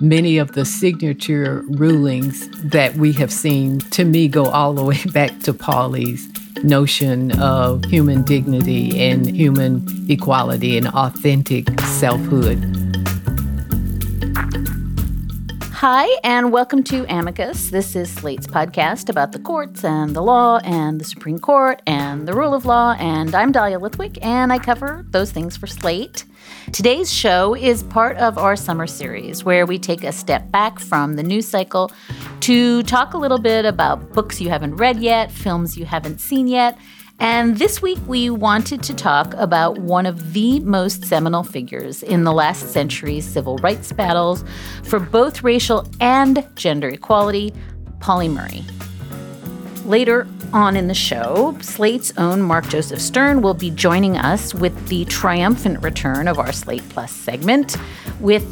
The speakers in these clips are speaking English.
many of the signature rulings that we have seen, to me, go all the way back to Pauli's notion of human dignity and human equality and authentic selfhood. Hi, and welcome to Amicus. This is Slate's podcast about the courts and the law and the Supreme Court and the rule of law. And I'm Dahlia Lithwick, and I cover those things for Slate. Today's show is part of our summer series where we take a step back from the news cycle to talk a little bit about books you haven't read yet, films you haven't seen yet and this week, we wanted to talk about one of the most seminal figures in the last century's civil rights battles for both racial and gender equality, Pauli Murray. Later on in the show, Slate's own Mark Joseph Stern will be joining us with the triumphant return of our Slate Plus segment, with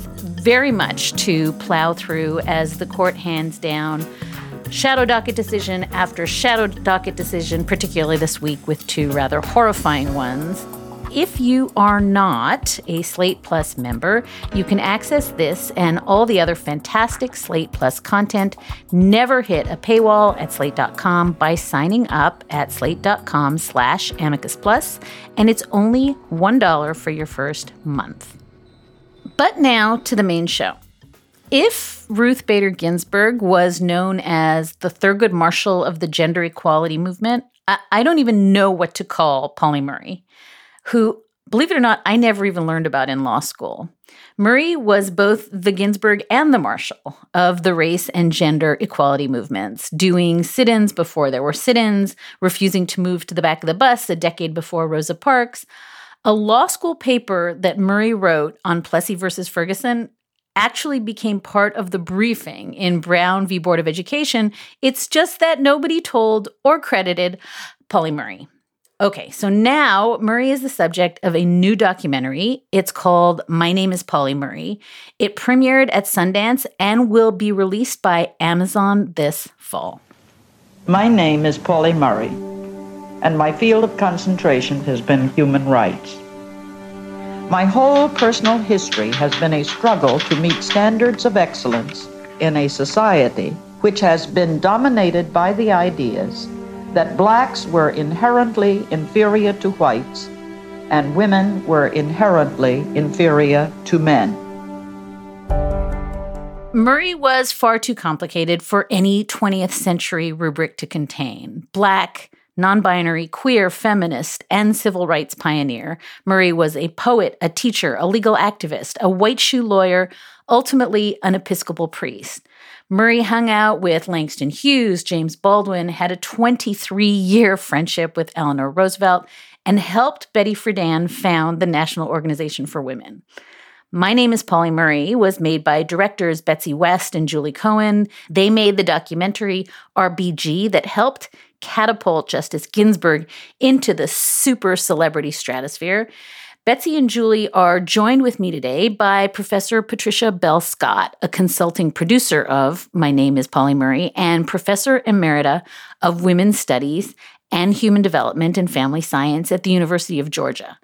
very much to plow through as the court hands down shadow docket decision after shadow docket decision, particularly this week with two rather horrifying ones. If you are not a Slate Plus member, you can access this and all the other fantastic Slate Plus content. Never hit a paywall at slate.com by signing up at slate.com slash amicus plus, and it's only $1 for your first month. But now to the main show. If Ruth Bader Ginsburg was known as the Thurgood Marshall of the gender equality movement, I, I don't even know what to call Pauli Murray, who, believe it or not, I never even learned about in law school. Murray was both the Ginsburg and the Marshall of the race and gender equality movements, doing sit ins before there were sit ins, refusing to move to the back of the bus a decade before Rosa Parks. A law school paper that Murray wrote on Plessy versus Ferguson actually became part of the briefing in Brown v. Board of Education. It's just that nobody told or credited Pauli Murray. Okay, so now Murray is the subject of a new documentary. It's called My Name is Pauli Murray. It premiered at Sundance and will be released by Amazon this fall. My name is Pauli Murray, and my field of concentration has been human rights. My whole personal history has been a struggle to meet standards of excellence in a society which has been dominated by the ideas that blacks were inherently inferior to whites and women were inherently inferior to men. Murray was far too complicated for any 20th century rubric to contain. Black, non binary, queer, feminist, and civil rights pioneer. Murray was a poet, a teacher, a legal activist, a white shoe lawyer, ultimately an Episcopal priest. Murray hung out with Langston Hughes, James Baldwin, had a 23 year friendship with Eleanor Roosevelt, and helped Betty Friedan found the National Organization for Women. My Name is Pauli Murray was made by directors Betsy West and Julie Cohen. They made the documentary RBG that helped catapult Justice Ginsburg into the super celebrity stratosphere. Betsy and Julie are joined with me today by Professor Patricia Bell Scott, a consulting producer of My Name is Pauli Murray and Professor Emerita of Women's Studies and Human Development and Family Science at the University of Georgia.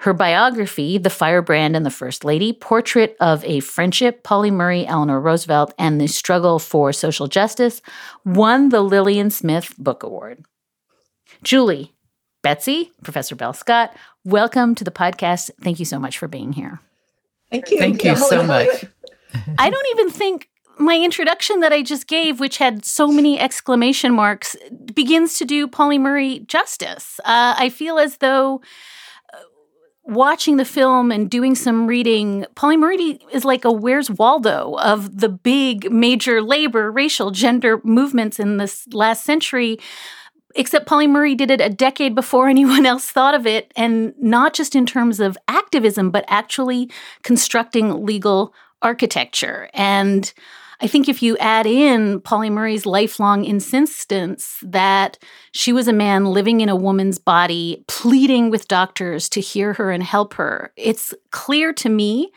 Her biography, The Firebrand and the First Lady Portrait of a Friendship, Pauli Murray, Eleanor Roosevelt, and the Struggle for Social Justice, won the Lillian Smith Book Award. Julie, Betsy, Professor Bell Scott, welcome to the podcast. Thank you so much for being here. Thank you. Thank you so much. I don't even think my introduction that I just gave, which had so many exclamation marks, begins to do Pauli Murray justice. Uh, I feel as though watching the film and doing some reading, Pauli Murray is like a Where's Waldo of the big major labor, racial, gender movements in this last century. Except Pauli Murray did it a decade before anyone else thought of it, and not just in terms of activism, but actually constructing legal architecture. And I think if you add in Pauli Murray's lifelong insistence that she was a man living in a woman's body, pleading with doctors to hear her and help her, it's clear to me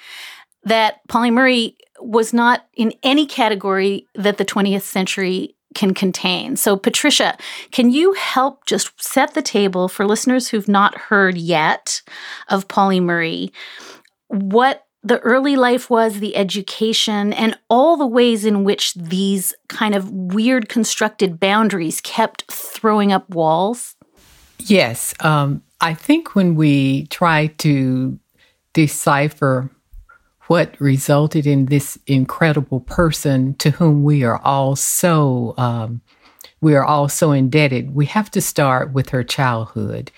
that Pauli Murray was not in any category that the 20th century can contain. So, Patricia, can you help just set the table for listeners who've not heard yet of Pauli Murray? What the early life was, the education, and all the ways in which these kind of weird constructed boundaries kept throwing up walls? Yes. Um, I think when we try to decipher what resulted in this incredible person to whom we are all so um, we are all so indebted, we have to start with her childhood.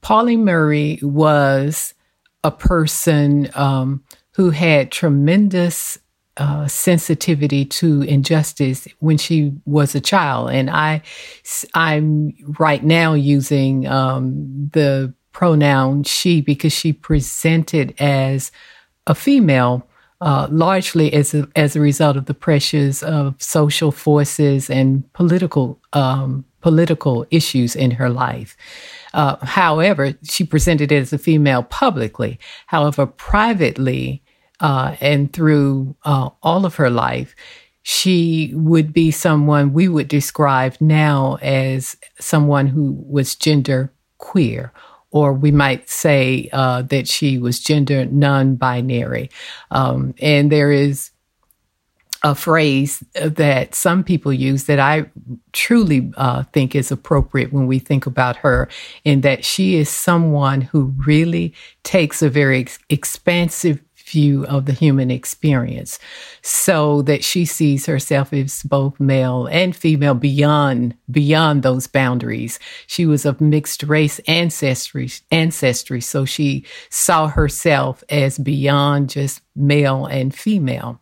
Pauli Murray was a person um, who had tremendous uh, sensitivity to injustice when she was a child, and I, I'm right now using um, the pronoun she because she presented as a female. Uh, largely as a, as a result of the pressures of social forces and political um, political issues in her life. Uh, however, she presented as a female publicly. However, privately uh, and through uh, all of her life, she would be someone we would describe now as someone who was gender queer. Or we might say uh, that she was gender non binary. Um, and there is a phrase that some people use that I truly uh, think is appropriate when we think about her, in that she is someone who really takes a very ex- expansive view of the human experience so that she sees herself as both male and female beyond beyond those boundaries. She was of mixed race ancestry ancestry so she saw herself as beyond just male and female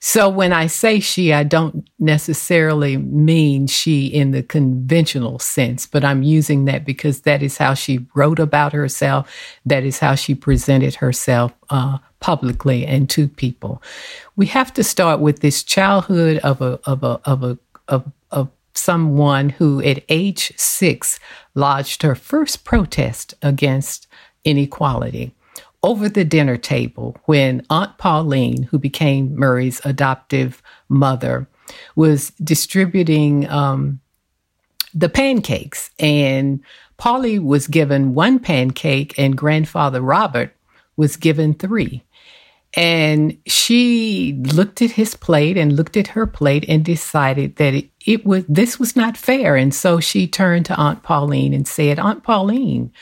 so when I say she, I don't necessarily mean she in the conventional sense, but I'm using that because that is how she wrote about herself. That is how she presented herself uh, publicly and to people. We have to start with this childhood of a of a of a of, of someone who at age six lodged her first protest against inequality over the dinner table when Aunt Pauline, who became Murray's adoptive mother, was distributing um, the pancakes. And Pauli was given one pancake, and grandfather Robert was given three. And she looked at his plate and looked at her plate and decided that it, it was this was not fair. And so she turned to Aunt Pauline and said, Aunt Pauline,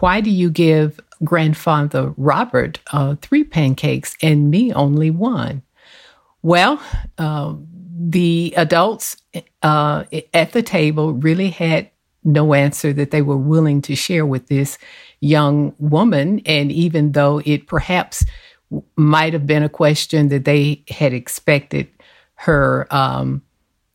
why do you give grandfather Robert uh, three pancakes and me only one? Well, uh, the adults uh, at the table really had no answer that they were willing to share with this young woman. And even though it perhaps might have been a question that they had expected her um,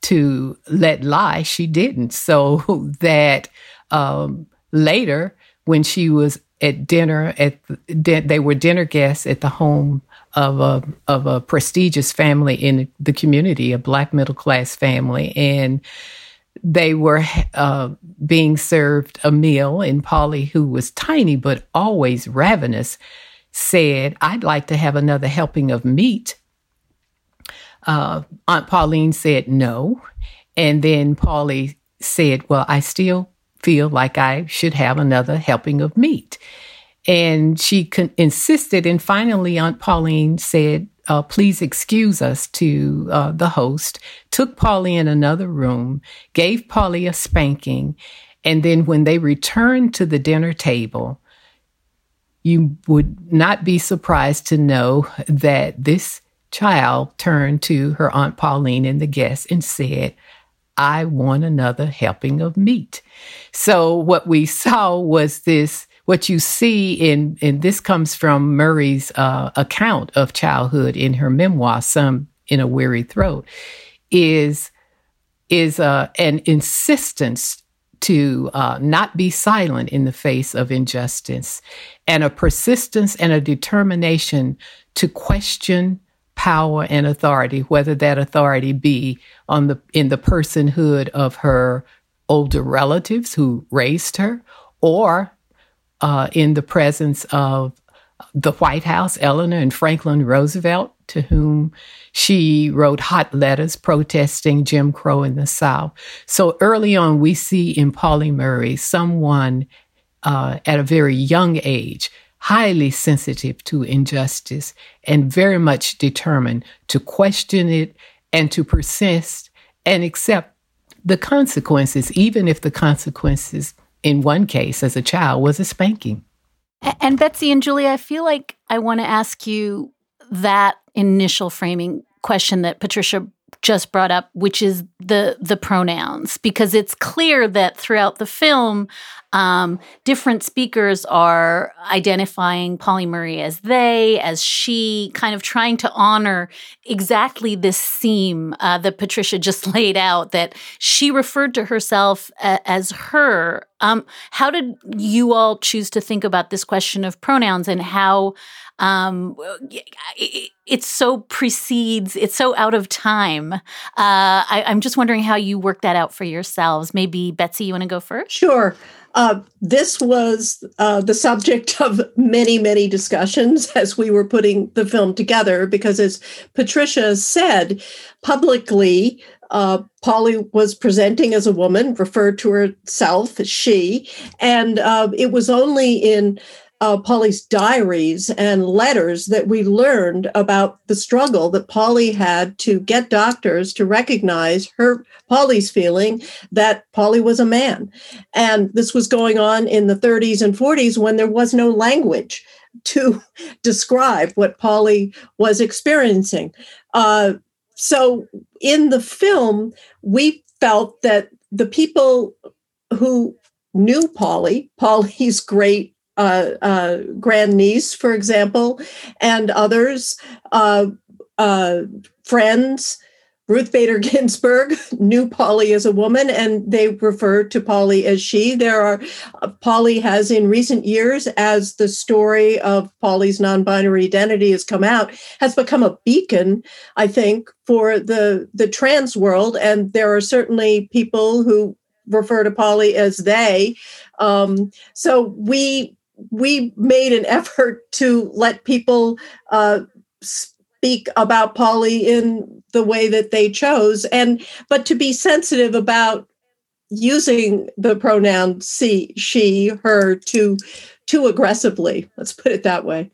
to let lie, she didn't. So that um, later, when she was at dinner at the, they were dinner guests at the home of a of a prestigious family in the community, a black middle class family, and they were uh, being served a meal. And Pauli, who was tiny but always ravenous, said, "I'd like to have another helping of meat." Uh, Aunt Pauline said no, and then Pauli said, "Well, I still feel like I should have another helping of meat. And she con- insisted, and finally, Aunt Pauline said, uh, Please excuse us to uh, the host, took Pauli in another room, gave Pauli a spanking, and then when they returned to the dinner table, you would not be surprised to know that this child turned to her Aunt Pauline and the guests and said, I want another helping of meat. So what we saw was this what you see in and this comes from Murray's uh, account of childhood in her memoir, "Song in a Weary Throat," is is uh, an insistence to uh, not be silent in the face of injustice, and a persistence and a determination to question power and authority, whether that authority be on the in the personhood of her older relatives who raised her, or uh, in the presence of the White House, Eleanor and Franklin Roosevelt, to whom she wrote hot letters protesting Jim Crow in the South. So early on, we see in Pauli Murray someone uh, at a very young age highly sensitive to injustice and very much determined to question it and to persist and accept the consequences, even if the consequences, in one case as a child, was a spanking. And Betsy and Julie, I feel like I want to ask you that initial framing question that Patricia just brought up, which is the the pronouns, because it's clear that throughout the film, um, different speakers are identifying Pauli Murray as they, as she, kind of trying to honor exactly this theme uh, that Patricia just laid out. That she referred to herself a- as her. Um, how did you all choose to think about this question of pronouns and how? Um, it, it, so precedes, it's so out of time. Uh, I, I'm just wondering how you work that out for yourselves. Maybe Betsy, you want to go first? Sure. Uh, this was uh, the subject of many, many discussions as we were putting the film together, because as Patricia said publicly, uh, Pauli was presenting as a woman, referred to herself as she, and uh, it was only in uh, Pauli's diaries and letters that we learned about the struggle that Pauli had to get doctors to recognize her Pauli's feeling that Pauli was a man. And this was going on in the 30s and 40s when there was no language to describe what Pauli was experiencing. Uh, so in the film, we felt that the people who knew Pauli, Pauli's great uh, uh, grandniece, for example, and others, uh, uh, friends. Ruth Bader Ginsburg knew Pauli as a woman, and they refer to Pauli as she. There are uh, Pauli has in recent years, as the story of Pauli's non-binary identity has come out, has become a beacon, I think, for the the trans world. And there are certainly people who refer to Pauli as they. Um, so we we made an effort to let people uh, speak about Pauli in the way that they chose, and but to be sensitive about using the pronoun she, she, her too too aggressively. Let's put it that way.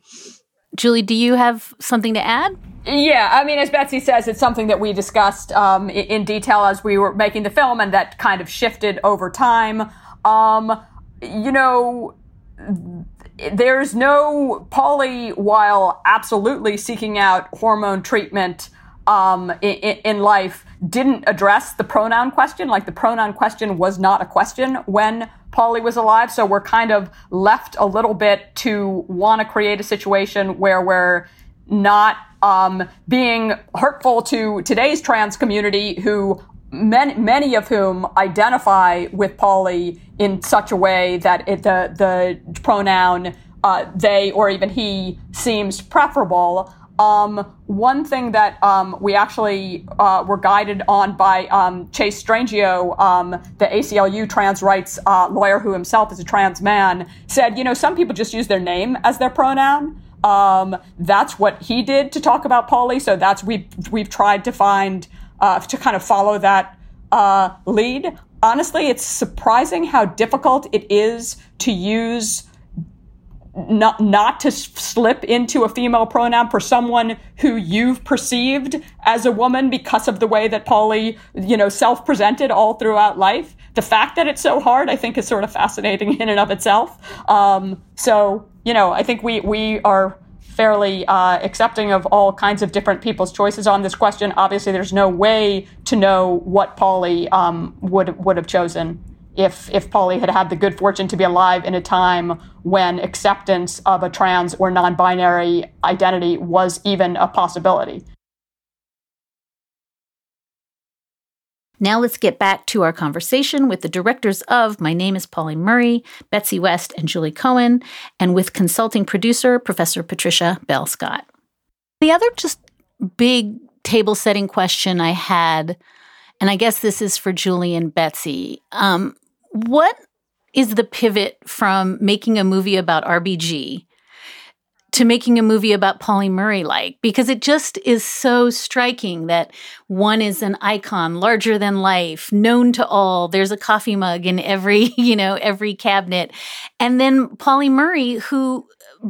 Julie, do you have something to add? Yeah, I mean, as Betsy says, it's something that we discussed um, in detail as we were making the film, and that kind of shifted over time. Um, you know, there's no Pauli, while absolutely seeking out hormone treatment um, in, in, life, didn't address the pronoun question. Like the pronoun question was not a question when Pauli was alive. So we're kind of left a little bit to want to create a situation where we're not um, being hurtful to today's trans community who many, many of whom identify with Pauli in such a way that it, the, the pronoun uh, they or even he seems preferable. Um, one thing that um, we actually uh, were guided on by um, Chase Strangio, um, the ACLU trans rights uh, lawyer who himself is a trans man, said, you know, some people just use their name as their pronoun. Um, that's what he did to talk about Pauli. So that's we've we've tried to find uh, to kind of follow that uh, lead. Honestly, it's surprising how difficult it is to use not not to slip into a female pronoun for someone who you've perceived as a woman because of the way that Pauli, you know, self-presented all throughout life. The fact that it's so hard, I think, is sort of fascinating in and of itself. Um, so, you know, I think we we are fairly uh, accepting of all kinds of different people's choices on this question. Obviously, there's no way to know what Pauli um, would would have chosen if if Pauli had had the good fortune to be alive in a time when acceptance of a trans or non-binary identity was even a possibility. Now let's get back to our conversation with the directors of My Name is Pauli Murray, Betsy West, and Julie Cohen, and with consulting producer Professor Patricia Bell Scott. The other just big table setting question I had, and I guess this is for Julie and Betsy. Um, what is the pivot from making a movie about RBG to making a movie about Pauli Murray like because it just is so striking that one is an icon larger than life known to all. There's a coffee mug in every you know every cabinet. And then Pauli Murray who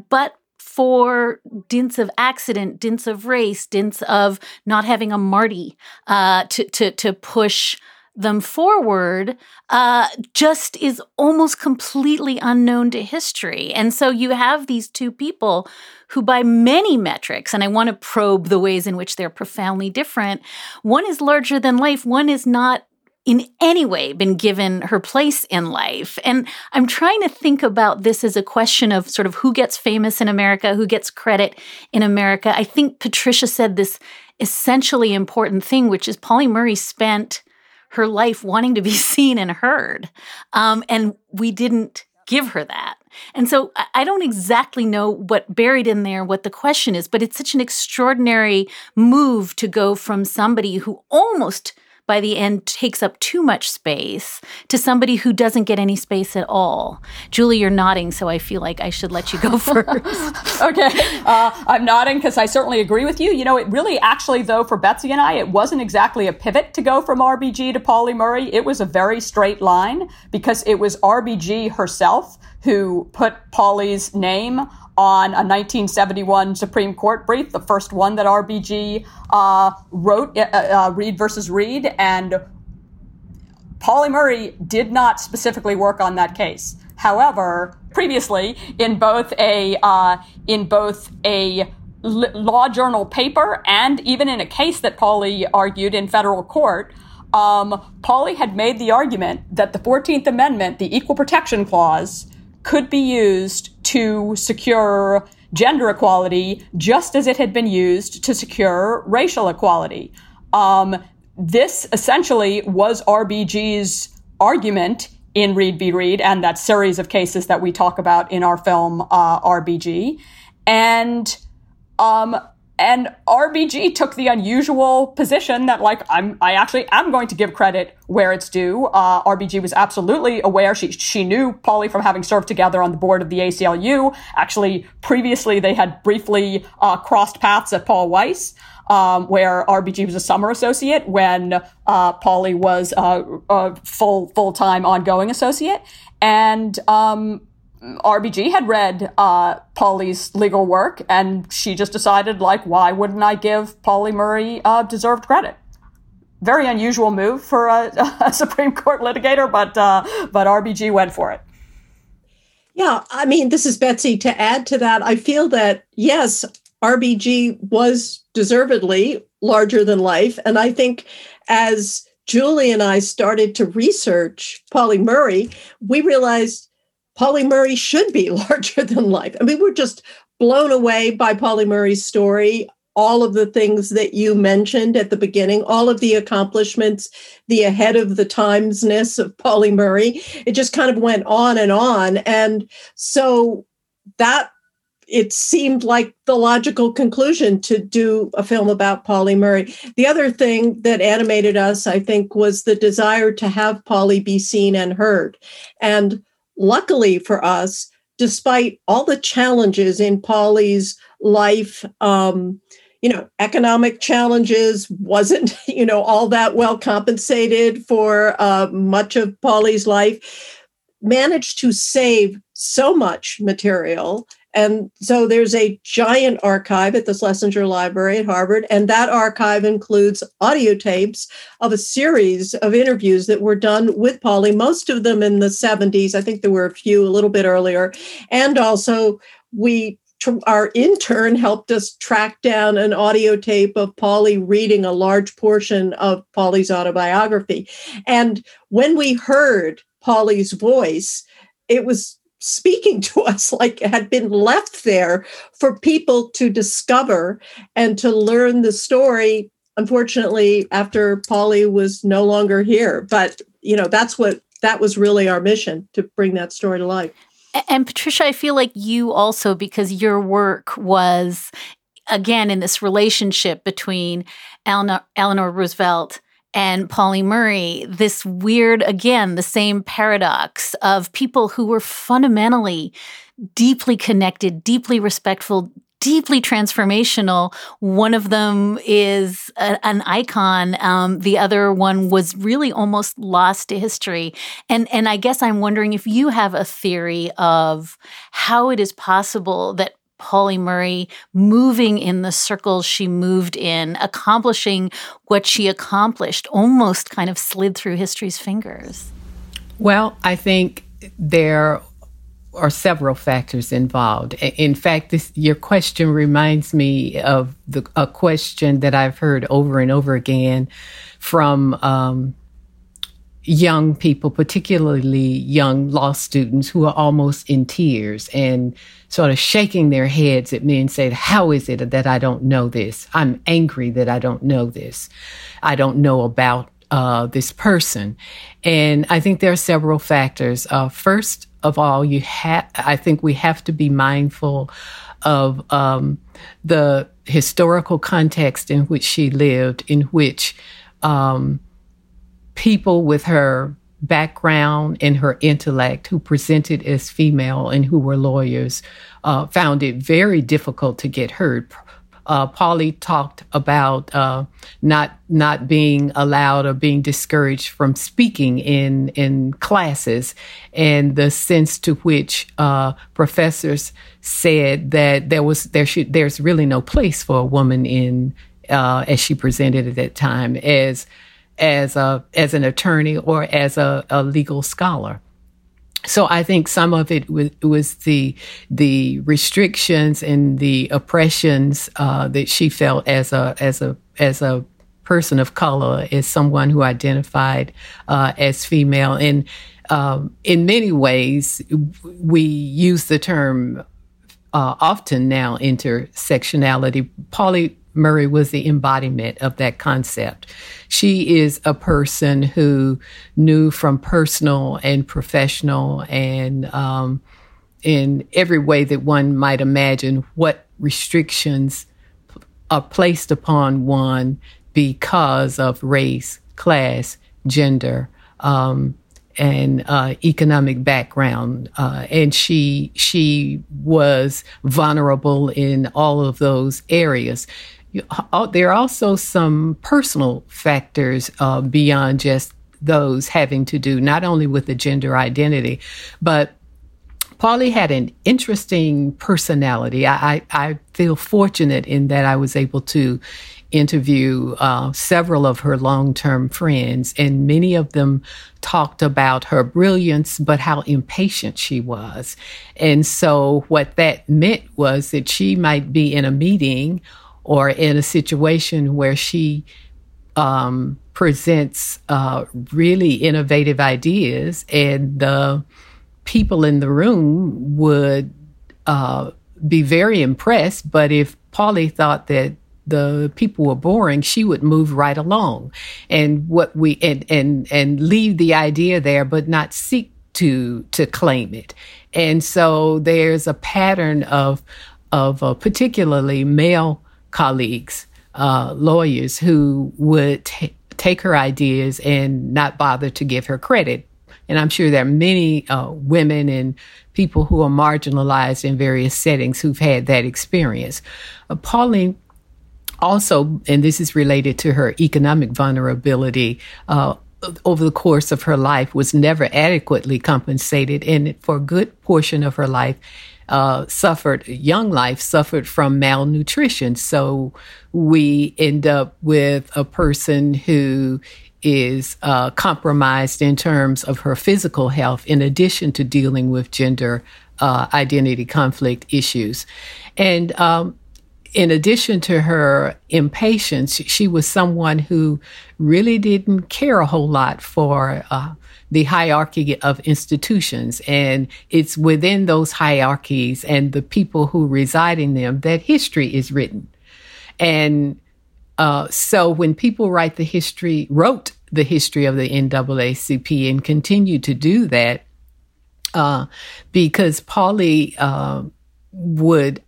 but for dints of accident, dints of race, dints of not having a Marty uh, to, to, to push them forward uh, just is almost completely unknown to history. And so you have these two people who, by many metrics, and I want to probe the ways in which they're profoundly different, one is larger than life, one is not in any way been given her place in life. And I'm trying to think about this as a question of sort of who gets famous in America, who gets credit in America. I think Patricia said this essentially important thing, which is Pauli Murray spent her life wanting to be seen and heard. Um, and we didn't give her that. And so I don't exactly know what buried in there, what the question is, but it's such an extraordinary move to go from somebody who almost by the end takes up too much space to somebody who doesn't get any space at all. Julie, you're nodding, so I feel like I should let you go first. okay. Uh, I'm nodding because I certainly agree with you. You know, it really actually, though, for Betsy and I, it wasn't exactly a pivot to go from RBG to Pauli Murray. It was a very straight line because it was RBG herself who put Pauli's name on a 1971 Supreme Court brief, the first one that RBG uh, wrote, uh, uh, Reed versus Reed, and Pauli Murray did not specifically work on that case. However, previously in both a uh, in both a law journal paper and even in a case that Pauli argued in federal court, um, Pauli had made the argument that the 14th Amendment, the Equal Protection Clause, could be used to secure gender equality just as it had been used to secure racial equality. Um, this essentially was RBG's argument in Reed v. Reed and that series of cases that we talk about in our film uh, RBG. And um, and RBG took the unusual position that, like, I'm, I actually am going to give credit where it's due. Uh, RBG was absolutely aware. She, she knew Pauli from having served together on the board of the ACLU. Actually, previously they had briefly uh, crossed paths at Paul Weiss. Um, where RBG was a summer associate when uh, Pauli was a full full time ongoing associate, and um, RBG had read uh, Pauli's legal work, and she just decided, like, why wouldn't I give Pauli Murray uh, deserved credit? Very unusual move for a, a Supreme Court litigator, but uh, but RBG went for it. Yeah, I mean, this is Betsy. To add to that, I feel that yes, RBG was deservedly larger than life, and I think as Julie and I started to research Pauli Murray, we realized Pauli Murray should be larger than life. I mean, we're just blown away by Pauli Murray's story, all of the things that you mentioned at the beginning, all of the accomplishments, the ahead of the timesness of Pauli Murray. It just kind of went on and on. And so that it seemed like the logical conclusion to do a film about Pauli Murray. The other thing that animated us, I think, was the desire to have Pauli be seen and heard. And luckily for us, despite all the challenges in Pauli's life, um, you know, economic challenges wasn't, you know, all that well compensated for uh, much of Pauli's life, managed to save so much material and so there's a giant archive at the Schlesinger Library at Harvard, and that archive includes audio tapes of a series of interviews that were done with Pauli, most of them in the 70s. I think there were a few a little bit earlier. And also, we our intern helped us track down an audio tape of Pauli reading a large portion of Pauli's autobiography. And when we heard Pauli's voice, it was speaking to us like had been left there for people to discover and to learn the story. Unfortunately after pauli was no longer here but you know that's what that was really our mission to bring that story to life. And patricia i feel like you also because your work was again in this relationship between eleanor, eleanor roosevelt and Pauli Murray, this weird, again, the same paradox of people who were fundamentally deeply connected, deeply respectful, deeply transformational. One of them is a, an icon. Um, the other one was really almost lost to history. And and I guess I'm wondering if you have a theory of how it is possible that Pauli Murray moving in the circles she moved in, accomplishing what she accomplished, almost kind of slid through history's fingers? Well, I think there are several factors involved. In fact, this your question reminds me of the, a question that I've heard over and over again from um, young people, particularly young law students who are almost in tears and sort of shaking their heads at me and saying, How is it that I don't know this? I'm angry that I don't know this. I don't know about uh, this person. And I think there are several factors. Uh, first of all, you have, I think we have to be mindful of um, the historical context in which she lived, in which um, people with her background and her intellect who presented as female and who were lawyers uh, found it very difficult to get heard. Uh, Pauli talked about uh, not not being allowed or being discouraged from speaking in in classes, and the sense to which uh, professors said that there was there should there's really no place for a woman in uh, as she presented at that time as as a as an attorney or as a, a legal scholar. So I think some of it was, was the the restrictions and the oppressions uh, that she felt as a as a as a person of color, as someone who identified uh, as female, and um, in many ways we use the term uh, often now intersectionality. Pauli Murray was the embodiment of that concept. She is a person who knew from personal and professional and um, in every way that one might imagine what restrictions are placed upon one because of race, class, gender, um, and uh, economic background, uh, and she she was vulnerable in all of those areas. Uh, there are also some personal factors uh, beyond just those having to do not only with the gender identity, but Pauli had an interesting personality. I, I, I, feel fortunate in that I was able to interview uh, several of her long term friends, and many of them talked about her brilliance, but how impatient she was. And so, what that meant was that she might be in a meeting or in a situation where she um, presents uh, really innovative ideas, and the people in the room would uh, be very impressed. But if Pauli thought that the people were boring, she would move right along, and what we and and and leave the idea there, but not seek to to claim it. And so there's a pattern of of particularly male colleagues, uh, lawyers, who would t- take her ideas and not bother to give her credit. And I'm sure there are many uh, women and people who are marginalized in various settings who've had that experience. Uh, Pauline also, and this is related to her economic vulnerability, uh, over the course of her life was never adequately compensated. And for a good portion of her life, uh, suffered, young life suffered from malnutrition. So we end up with a person who is uh, compromised in terms of her physical health, in addition to dealing with gender uh, identity conflict issues. And um, in addition to her impatience, she was someone who really didn't care a whole lot for uh, the hierarchy of institutions. And it's within those hierarchies and the people who reside in them that history is written. And uh, so when people write the history, wrote the history of the NAACP and continue to do that, uh, because Pauli uh, would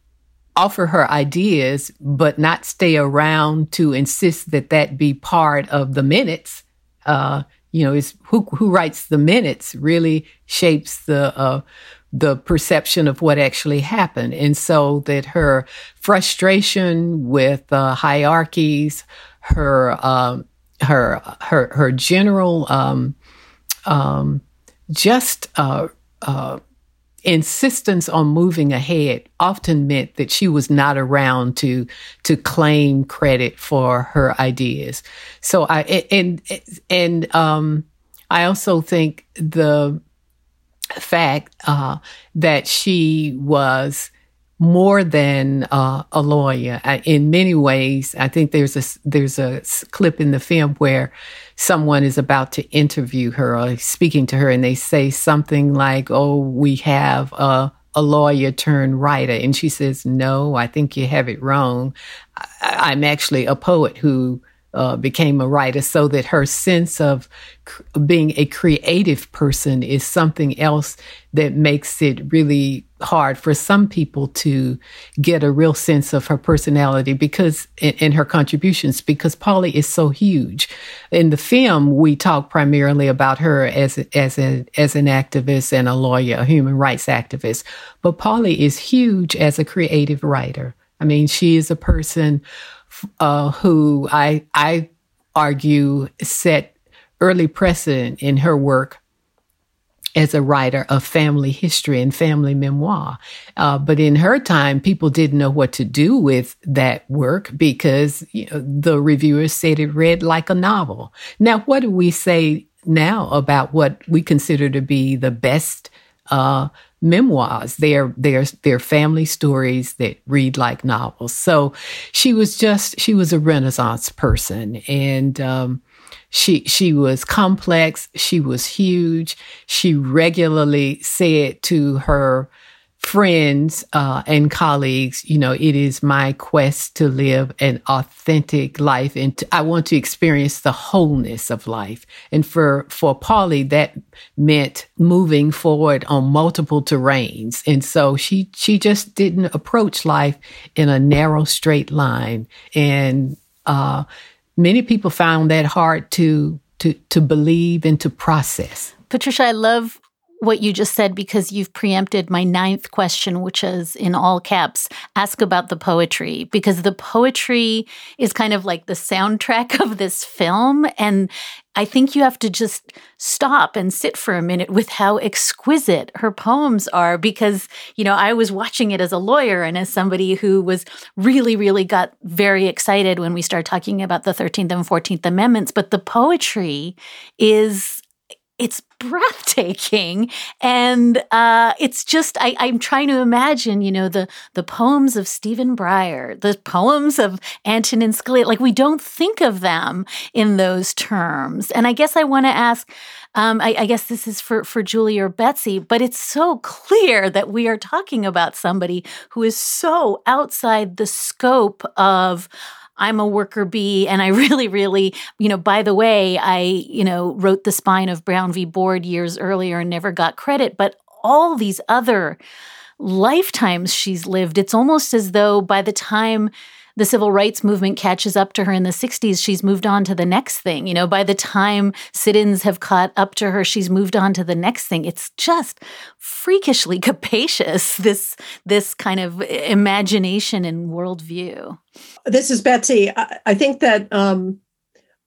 offer her ideas, but not stay around to insist that that be part of the minutes. Uh, you know, is who who writes the minutes really shapes the uh, the perception of what actually happened. And so that her frustration with uh, hierarchies, her, um, her, her, her general, um, um, just, uh, uh, insistence on moving ahead often meant that she was not around to to claim credit for her ideas. So I and and um I also think the fact uh, that she was more than uh, a lawyer. In many ways, I think there's a there's a clip in the film where someone is about to interview her or speaking to her, and they say something like, "Oh, we have a." A lawyer turned writer. And she says, No, I think you have it wrong. I, I'm actually a poet who uh, became a writer so that her sense of cr- being a creative person is something else that makes it really hard for some people to get a real sense of her personality because in, her contributions because Pauli is so huge. In the film, we talk primarily about her as as a, as an activist and a lawyer, a human rights activist, but Pauli is huge as a creative writer. I mean, she is a person uh, who I I argue set early precedent in her work as a writer of family history and family memoir. Uh, but in her time, people didn't know what to do with that work because you know, the reviewers said it read like a novel. Now, what do we say now about what we consider to be the best uh, memoirs. They're, they're, they're family stories that read like novels. So she was just, she was a Renaissance person and, um, she, she was complex. She was huge. She regularly said to her friends uh, and colleagues, you know, it is my quest to live an authentic life, and I want to experience the wholeness of life. And for for Pauli, that meant moving forward on multiple terrains. And so she she just didn't approach life in a narrow straight line. And uh, many people found that hard to to to believe and to process. Patricia, I love what you just said because you've preempted my ninth question, which is in all caps ask about the poetry, because the poetry is kind of like the soundtrack of this film. And I think you have to just stop and sit for a minute with how exquisite her poems are because, you know, I was watching it as a lawyer and as somebody who was really, really got very excited when we started talking about the 13th and 14th Amendments. But the poetry is it's breathtaking. And uh, it's just I, i'm trying to imagine you know the the poems of stephen breyer the poems of antonin scalia. Like we don't think of them in those terms. And i guess i want to ask um, I, I guess this is for for julie or betsy but it's so clear that we are talking about somebody who is so outside the scope of I'm a worker bee. And I really, really, you know, by the way, I, you know, wrote the spine of Brown v. Board years earlier and never got credit. But all these other lifetimes she's lived, it's almost as though by the time the civil rights movement catches up to her in the 60s, she's moved on to the next thing. You know, by the time sit ins have caught up to her, she's moved on to the next thing. It's just freakishly capacious, this, this kind of imagination and worldview. This is Betsy. I, I think that um,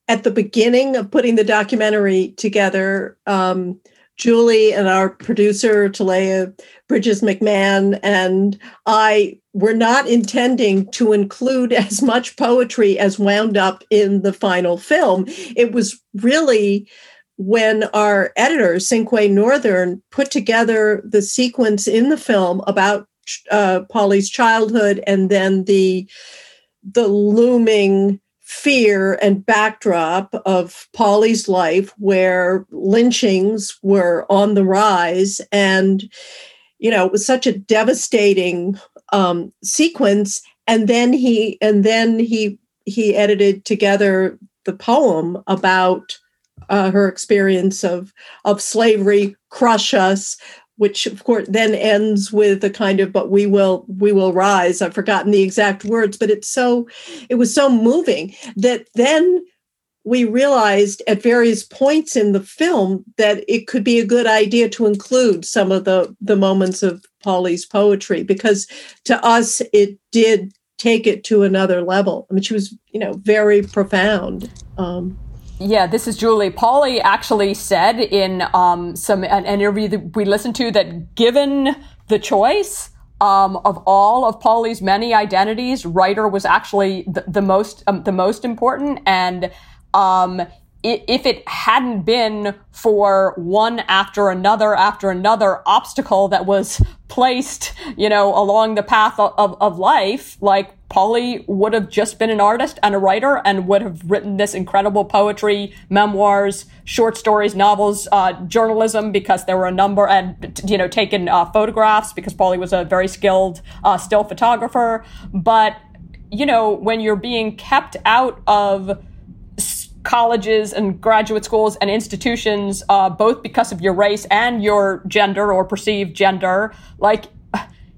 at the beginning of putting the documentary together, um, Julie and our producer, Talleah Bridges McMahon, and I were not intending to include as much poetry as wound up in the final film. It was really when our editor, Cinque Northern, put together the sequence in the film about uh, Pauli's childhood and then the the looming fear and backdrop of Pauli's life, where lynchings were on the rise. And, you know, it was such a devastating um, sequence. And then he, and then he, he edited together the poem about uh, her experience of of slavery, crush us, which of course then ends with a kind of but we will we will rise i've forgotten the exact words but it's so it was so moving that then we realized at various points in the film that it could be a good idea to include some of the the moments of Pauli's poetry because to us it did take it to another level. I mean, she was you know very profound. Um, yeah, this is Julie. Pauli actually said in um, some an interview that we listened to that given the choice um, of all of Pauli's many identities, writer was actually the, the most um, the most important and um, if it hadn't been for one after another after another obstacle that was placed, you know, along the path of, of life, like Pauli would have just been an artist and a writer and would have written this incredible poetry, memoirs, short stories, novels, uh, journalism, because there were a number, and, you know, taken uh, photographs because Pauli was a very skilled uh, still photographer. But, you know, when you're being kept out of colleges and graduate schools and institutions, uh, both because of your race and your gender or perceived gender, like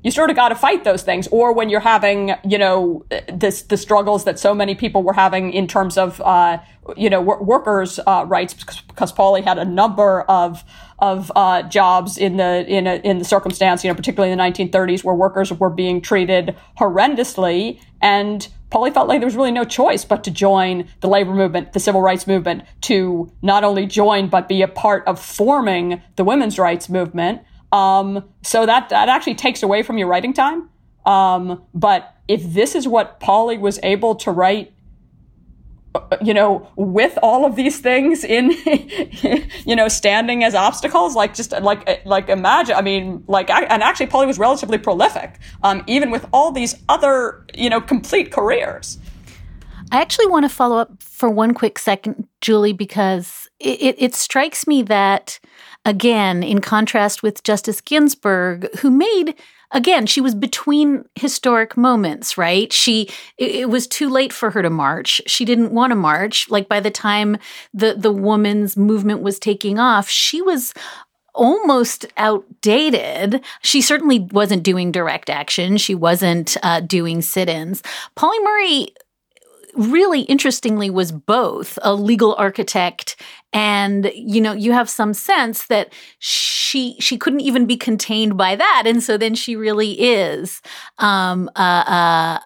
you sort of got to fight those things. Or when you're having, you know, this the struggles that so many people were having in terms of, uh, you know, workers' uh, rights, because, because Pauli had a number of of uh, jobs in the in a, in the circumstance, you know, particularly in the 1930s, where workers were being treated horrendously, and Pauli felt like there was really no choice but to join the labor movement, the civil rights movement, to not only join but be a part of forming the women's rights movement. Um, so that that actually takes away from your writing time. Um, but if this is what Polly was able to write you know, with all of these things in, you know, standing as obstacles, like just like like imagine. I mean, like, and actually, Pauli was relatively prolific, um, even with all these other, you know, complete careers. I actually want to follow up for one quick second, Julie, because it, it, it strikes me that, again, in contrast with Justice Ginsburg, who made again, she was between historic moments, right? She it, it, was too late for her to march. She didn't want to march. Like by the time the the woman's movement was taking off, she was almost outdated. She certainly wasn't doing direct action. She wasn't uh, doing sit-ins. Pauli Murray really interestingly was both a legal architect and you know you have some sense that she she couldn't even be contained by that. And so then she really is um, uh, uh,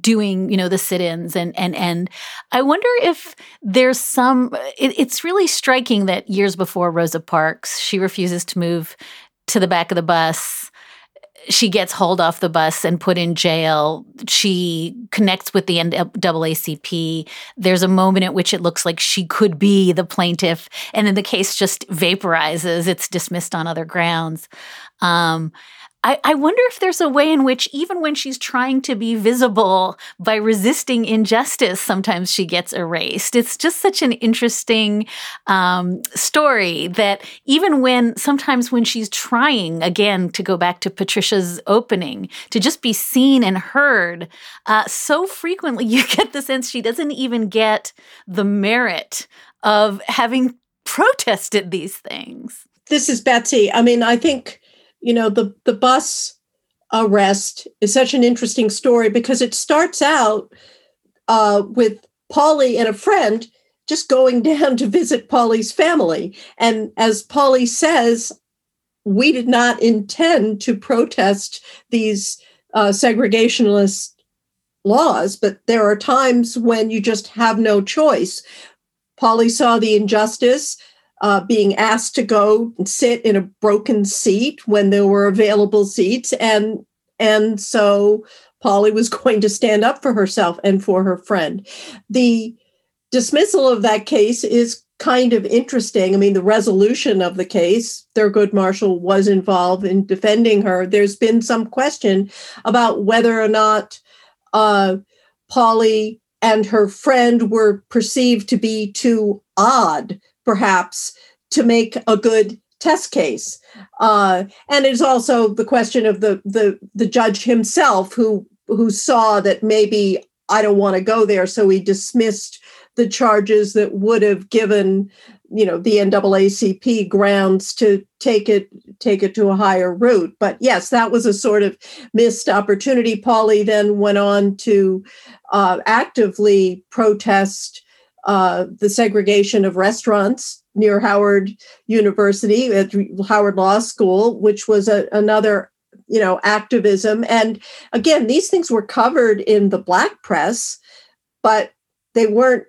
doing you know the sit-ins and and and i wonder if there's some it, it's really striking that years before rosa parks she refuses to move to the back of the bus she gets hauled off the bus and put in jail. She connects with the NAACP. There's a moment at which it looks like she could be the plaintiff, and then the case just vaporizes. It's dismissed on other grounds. Um, I, I wonder if there's a way in which, even when she's trying to be visible by resisting injustice, sometimes she gets erased. It's just such an interesting um, story that even when sometimes when she's trying, again, to go back to Patricia's opening, to just be seen and heard, uh, so frequently you get the sense she doesn't even get the merit of having protested these things. This is Betsy. I mean, I think you know the the bus arrest is such an interesting story because it starts out uh, with Pauli and a friend just going down to visit Pauli's family, and as Pauli says, we did not intend to protest these uh, segregationist laws, but there are times when you just have no choice. Pauli saw the injustice uh, being asked to go and sit in a broken seat when there were available seats, and and so Pauli was going to stand up for herself and for her friend. The dismissal of that case is kind of interesting. I mean, the resolution of the case, Thurgood Marshall was involved in defending her. There's been some question about whether or not uh, Pauli and her friend were perceived to be too odd perhaps to make a good test case. Uh, and it's also the question of the the the judge himself who who saw that maybe I don't want to go there, so he dismissed the charges that would have given you know the NAACP grounds to take it take it to a higher route. But yes, that was a sort of missed opportunity. Pauli then went on to uh, actively protest uh, the segregation of restaurants near Howard University at Howard Law School, which was a, another you know activism. And again these things were covered in the black press but they weren't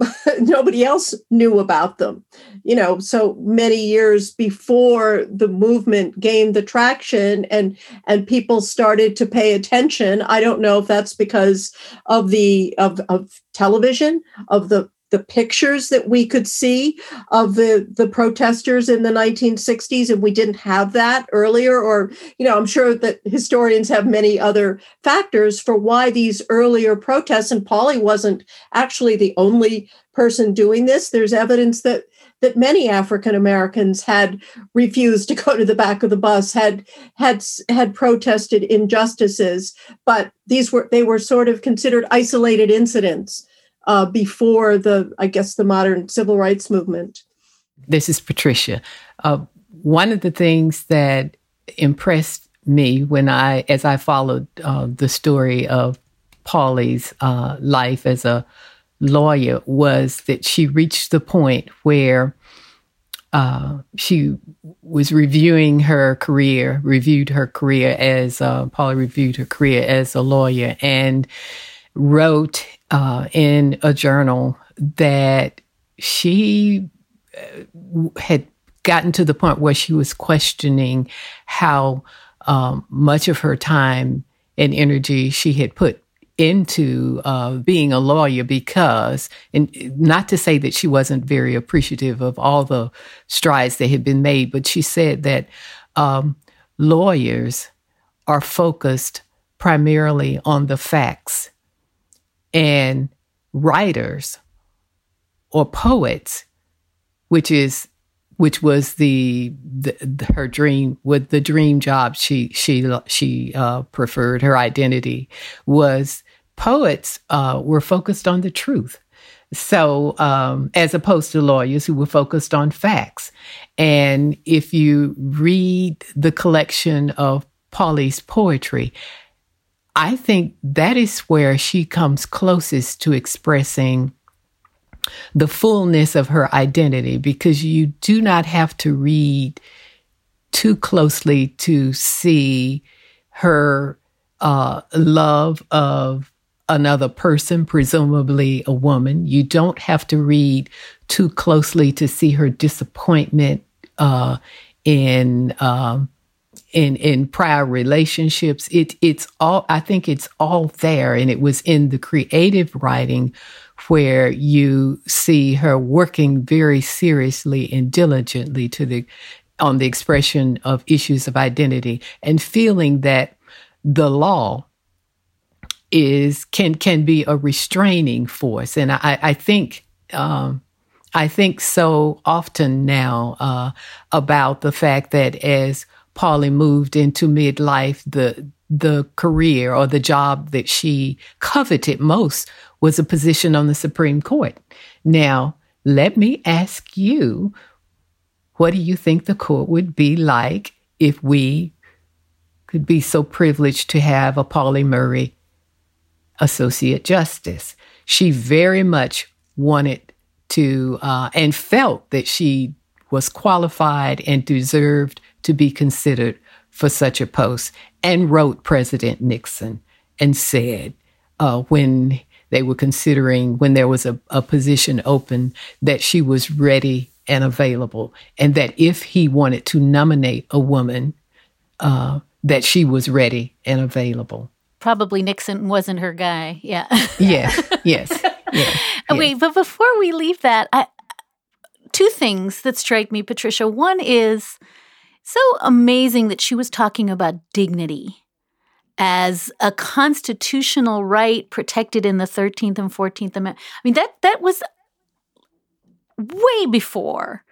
nobody else knew about them. You know so many years before the movement gained the traction and and people started to pay attention. I don't know if that's because of the of, of television of the the pictures that we could see of the the protesters in the 1960s and we didn't have that earlier or you know i'm sure that historians have many other factors for why these earlier protests and Pauli wasn't actually the only person doing this. There's evidence that that many African Americans had refused to go to the back of the bus, had had had protested injustices, but these were they were sort of considered isolated incidents uh, before the, I guess, the modern civil rights movement. This is Patricia. Uh, one of the things that impressed me when I, as I followed uh, the story of Pauli's uh, life as a lawyer, was that she reached the point where uh, she was reviewing her career, reviewed her career as uh, Pauli reviewed her career as a lawyer, and wrote uh, in a journal that she uh, had gotten to the point where she was questioning how um, much of her time and energy she had put into uh, being a lawyer because, and not to say that she wasn't very appreciative of all the strides that had been made, but she said that um, lawyers are focused primarily on the facts and writers or poets, which is which was the, the, the, her dream with the dream job she she she uh, preferred her identity was poets uh, were focused on the truth. So um, as opposed to lawyers who were focused on facts. And if you read the collection of Pauli's poetry I think that is where she comes closest to expressing the fullness of her identity because you do not have to read too closely to see her uh, love of another person, presumably a woman. You don't have to read too closely to see her disappointment uh, in um, in in prior relationships. It it's all i think it's all there. And it was in the creative writing where you see her working very seriously and diligently to the on the expression of issues of identity and feeling that the law is can can be a restraining force. And i i think um, I think so often now uh, about the fact that as Pauli moved into midlife, the the career or the job that she coveted most was a position on the Supreme Court. Now, let me ask you, what do you think the court would be like if we could be so privileged to have a Pauli Murray Associate Justice? She very much wanted to uh, and felt that she was qualified and deserved to be considered for such a post and wrote President Nixon and said uh, when they were considering, when there was a, a position open, that she was ready and available, and that if he wanted to nominate a woman, uh, that she was ready and available. Probably Nixon wasn't her guy. Yeah. yes. Yes. Yes. Wait, but before we leave that, I, two things that strike me, Patricia. One is so amazing that she was talking about dignity as a constitutional right protected in the 13th and 14th Amendment. I mean, that, that was way before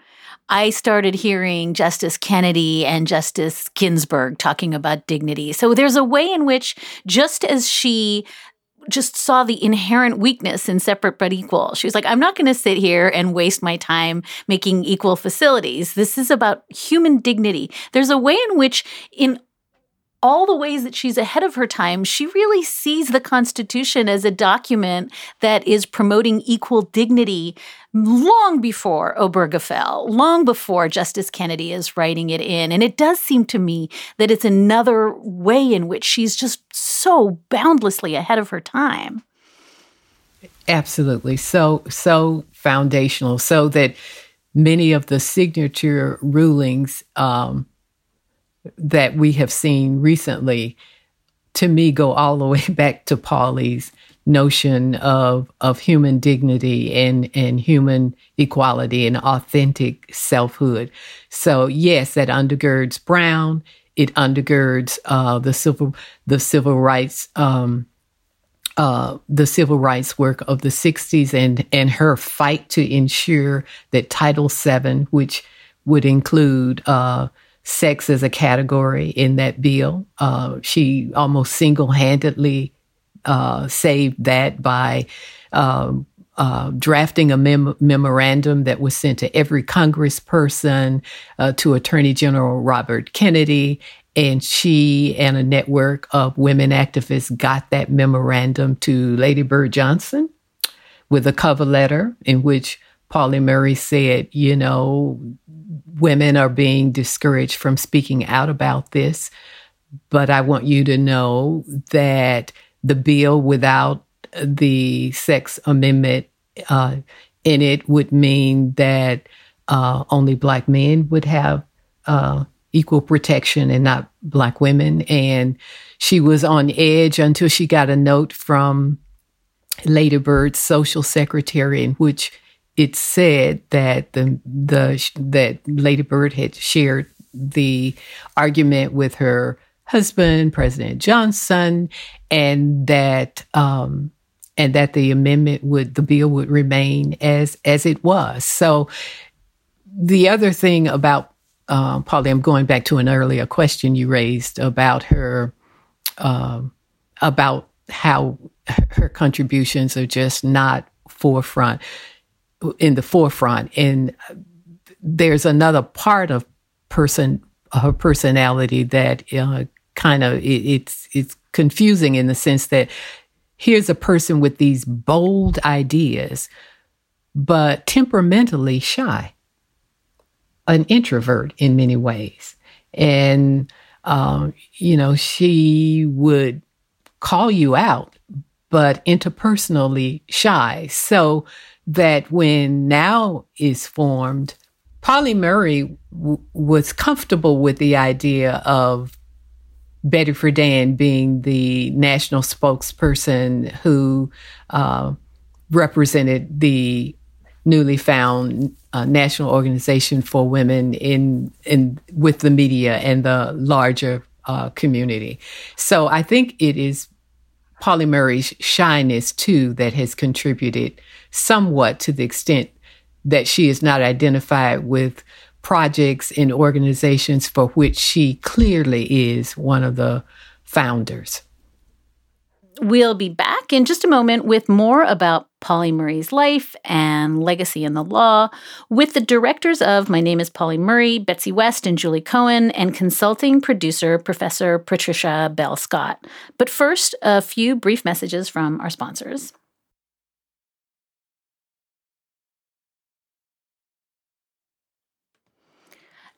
I started hearing Justice Kennedy and Justice Ginsburg talking about dignity. So there's a way in which, just as she just saw the inherent weakness in separate but equal. She was like, I'm not going to sit here and waste my time making equal facilities. This is about human dignity. There's a way in which, in all the ways that she's ahead of her time, she really sees the Constitution as a document that is promoting equal dignity long before Obergefell, long before Justice Kennedy is writing it in. And it does seem to me that it's another way in which she's just so boundlessly ahead of her time. Absolutely. So, so foundational, so that many of the signature rulings um, that we have seen recently, to me, go all the way back to Pauli's notion of of human dignity and and human equality and authentic selfhood. So yes, that undergirds Brown. It undergirds uh, the civil the civil rights um, uh, the civil rights work of the 60s and, and her fight to ensure that Title VII, which would include uh, sex as a category in that bill, uh, she almost single handedly uh, saved that by um, uh, drafting a mem- memorandum that was sent to every congressperson, uh, to Attorney General Robert Kennedy, and she and a network of women activists got that memorandum to Lady Bird Johnson with a cover letter in which Pauli Murray said, you know, women are being discouraged from speaking out about this. But I want you to know that the bill without the sex amendment uh, in it would mean that uh, only black men would have uh, equal protection and not black women. And she was on edge until she got a note from Lady Bird's social secretary in which it said that the the that Lady Bird had shared the argument with her husband, President Johnson, and that um, and that the amendment would the bill would remain as as it was. So the other thing about um, Pauli, I'm going back to an earlier question you raised about her, um, about how her contributions are just not forefront in the forefront. And there's another part of person her personality that uh, kind of it, it's it's confusing in the sense that here's a person with these bold ideas, but temperamentally shy an introvert in many ways. And, um, you know, she would call you out, but interpersonally shy. So that when now is formed, Pauli Murray w- was comfortable with the idea of Betty Friedan being the national spokesperson who uh, represented the newly found uh, national organization for women in in with the media and the larger uh, community. So I think it is Pauli Murray's shyness too that has contributed somewhat to the extent that she is not identified with projects and organizations for which she clearly is one of the founders. We'll be back in just a moment with more about Pauli Murray's life and legacy in the law with the directors of My Name is Pauli Murray, Betsy West and Julie Cohen, and consulting producer Professor Patricia Bell Scott. But first, a few brief messages from our sponsors.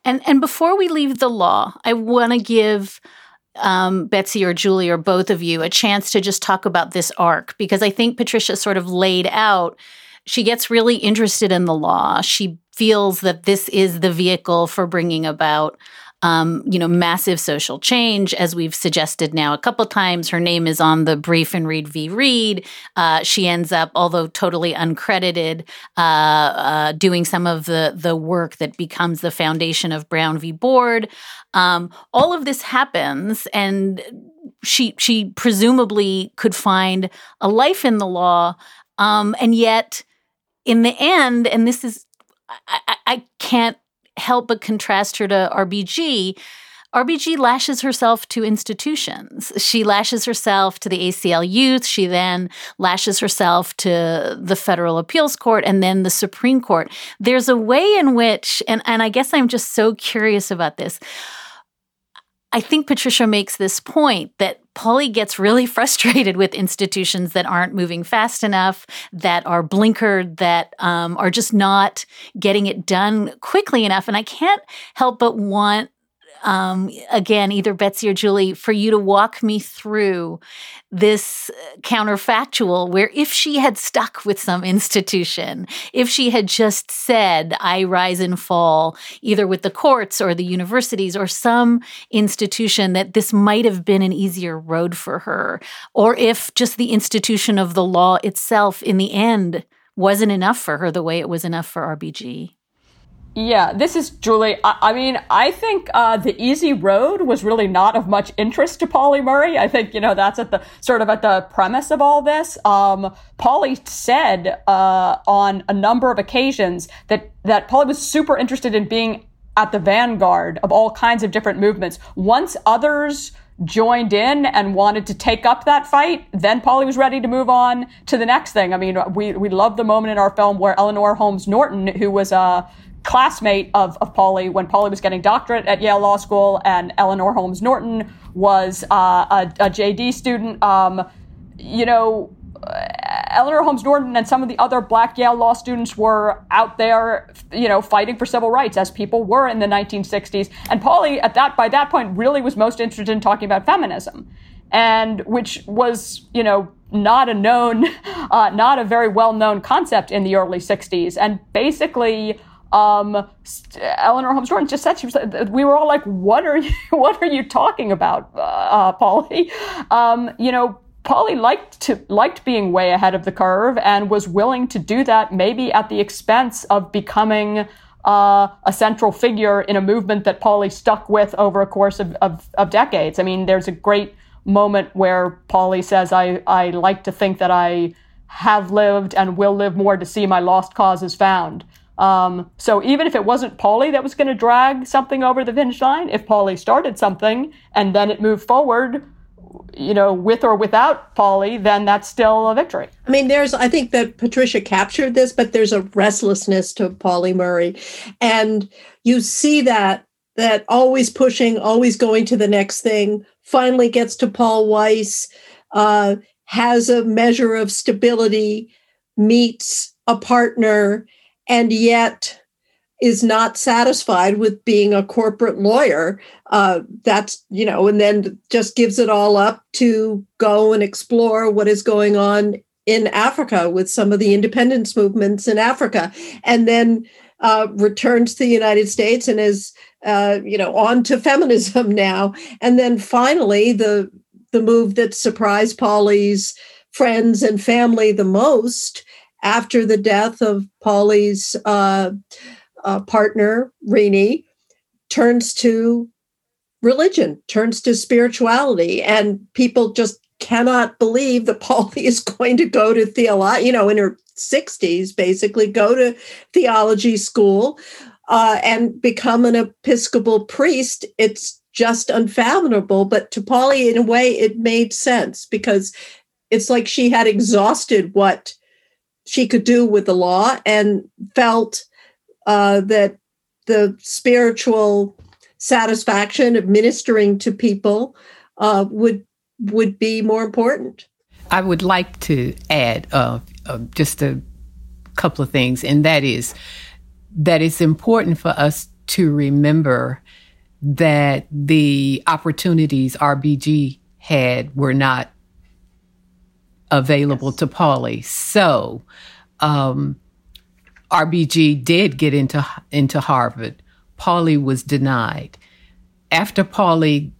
And and before we leave the law, I want to give um, Betsy or Julie or both of you a chance to just talk about this arc because I think Patricia sort of laid out. She gets really interested in the law. She feels that this is the vehicle for bringing about um, you know, massive social change, as we've suggested now a couple times. Her name is on the brief and Reed v. Reed. Uh, she ends up, although totally uncredited, uh, uh, doing some of the the work that becomes the foundation of Brown v. Board. Um, all of this happens, and she she presumably could find a life in the law, um, and yet, in the end, and this is I, I can't help but contrast her to RBG. RBG lashes herself to institutions. She lashes herself to the ACLU. She then lashes herself to the federal appeals court and then the Supreme Court. There's a way in which, and, and I guess I'm just so curious about this. I think Patricia makes this point that Pauli gets really frustrated with institutions that aren't moving fast enough, that are blinkered, that um, are just not getting it done quickly enough. And I can't help but want um, again, either Betsy or Julie, for you to walk me through this counterfactual where if she had stuck with some institution, if she had just said, I rise and fall, either with the courts or the universities or some institution, that this might have been an easier road for her, or if just the institution of the law itself in the end wasn't enough for her the way it was enough for RBG. Yeah, this is Julie. I, I mean, I think uh, the easy road was really not of much interest to Pauli Murray. I think you know that's at the sort of at the premise of all this. Um, Pauli said uh, on a number of occasions that that Pauli was super interested in being at the vanguard of all kinds of different movements. Once others joined in and wanted to take up that fight, then Pauli was ready to move on to the next thing. I mean, we we love the moment in our film where Eleanor Holmes Norton, who was a classmate of, of Pauli when Pauli was getting doctorate at Yale Law School, and Eleanor Holmes Norton was uh, a, a, JD student. Um, you know, Eleanor Holmes Norton and some of the other black Yale law students were out there, you know, fighting for civil rights as people were in the 1960s. And Pauli, at that by that point, really was most interested in talking about feminism, and which was, you know, not a known, uh, not a very well known concept in the early 60s, and basically um, Eleanor Holmes Norton just said she was. We were all like, "What are you? What are you talking about, uh, uh Pauli?" Um, you know, Pauli liked to liked being way ahead of the curve and was willing to do that, maybe at the expense of becoming uh, a central figure in a movement that Pauli stuck with over a course of, of, of decades. I mean, there's a great moment where Pauli says, "I I like to think that I." have lived and will live more to see my lost causes found. Um, so even if it wasn't Pauli that was going to drag something over the finish line, if Pauli started something and then it moved forward, you know, with or without Pauli, then that's still a victory. I mean, there's, I think that Patricia captured this, but there's a restlessness to Pauli Murray. And you see that, that always pushing, always going to the next thing, finally gets to Paul Weiss, uh, has a measure of stability, meets a partner and yet is not satisfied with being a corporate lawyer. Uh, that's, you know, and then just gives it all up to go and explore what is going on in Africa with some of the independence movements in Africa. And then uh, returns to the United States and is, uh, you know, on to feminism now. And then finally, the the move that surprised pauli's friends and family the most after the death of Pauli's uh, partner, Renee, turns to religion, turns to spirituality, and people just cannot believe that Pauli is going to go to theology, you know, in her 60s, basically, go to theology school uh, and become an Episcopal priest. It's just unfathomable. But to Pauli, in a way, it made sense because it's like she had exhausted what she could do with the law and felt uh, that the spiritual satisfaction of ministering to people uh, would would be more important. I would like to add uh, uh, just a couple of things, and that is that it's important for us to remember that the opportunities RBG had were not available yes. to Pauli. So, um, RBG did get into into Harvard. Pauli was denied. After Pauli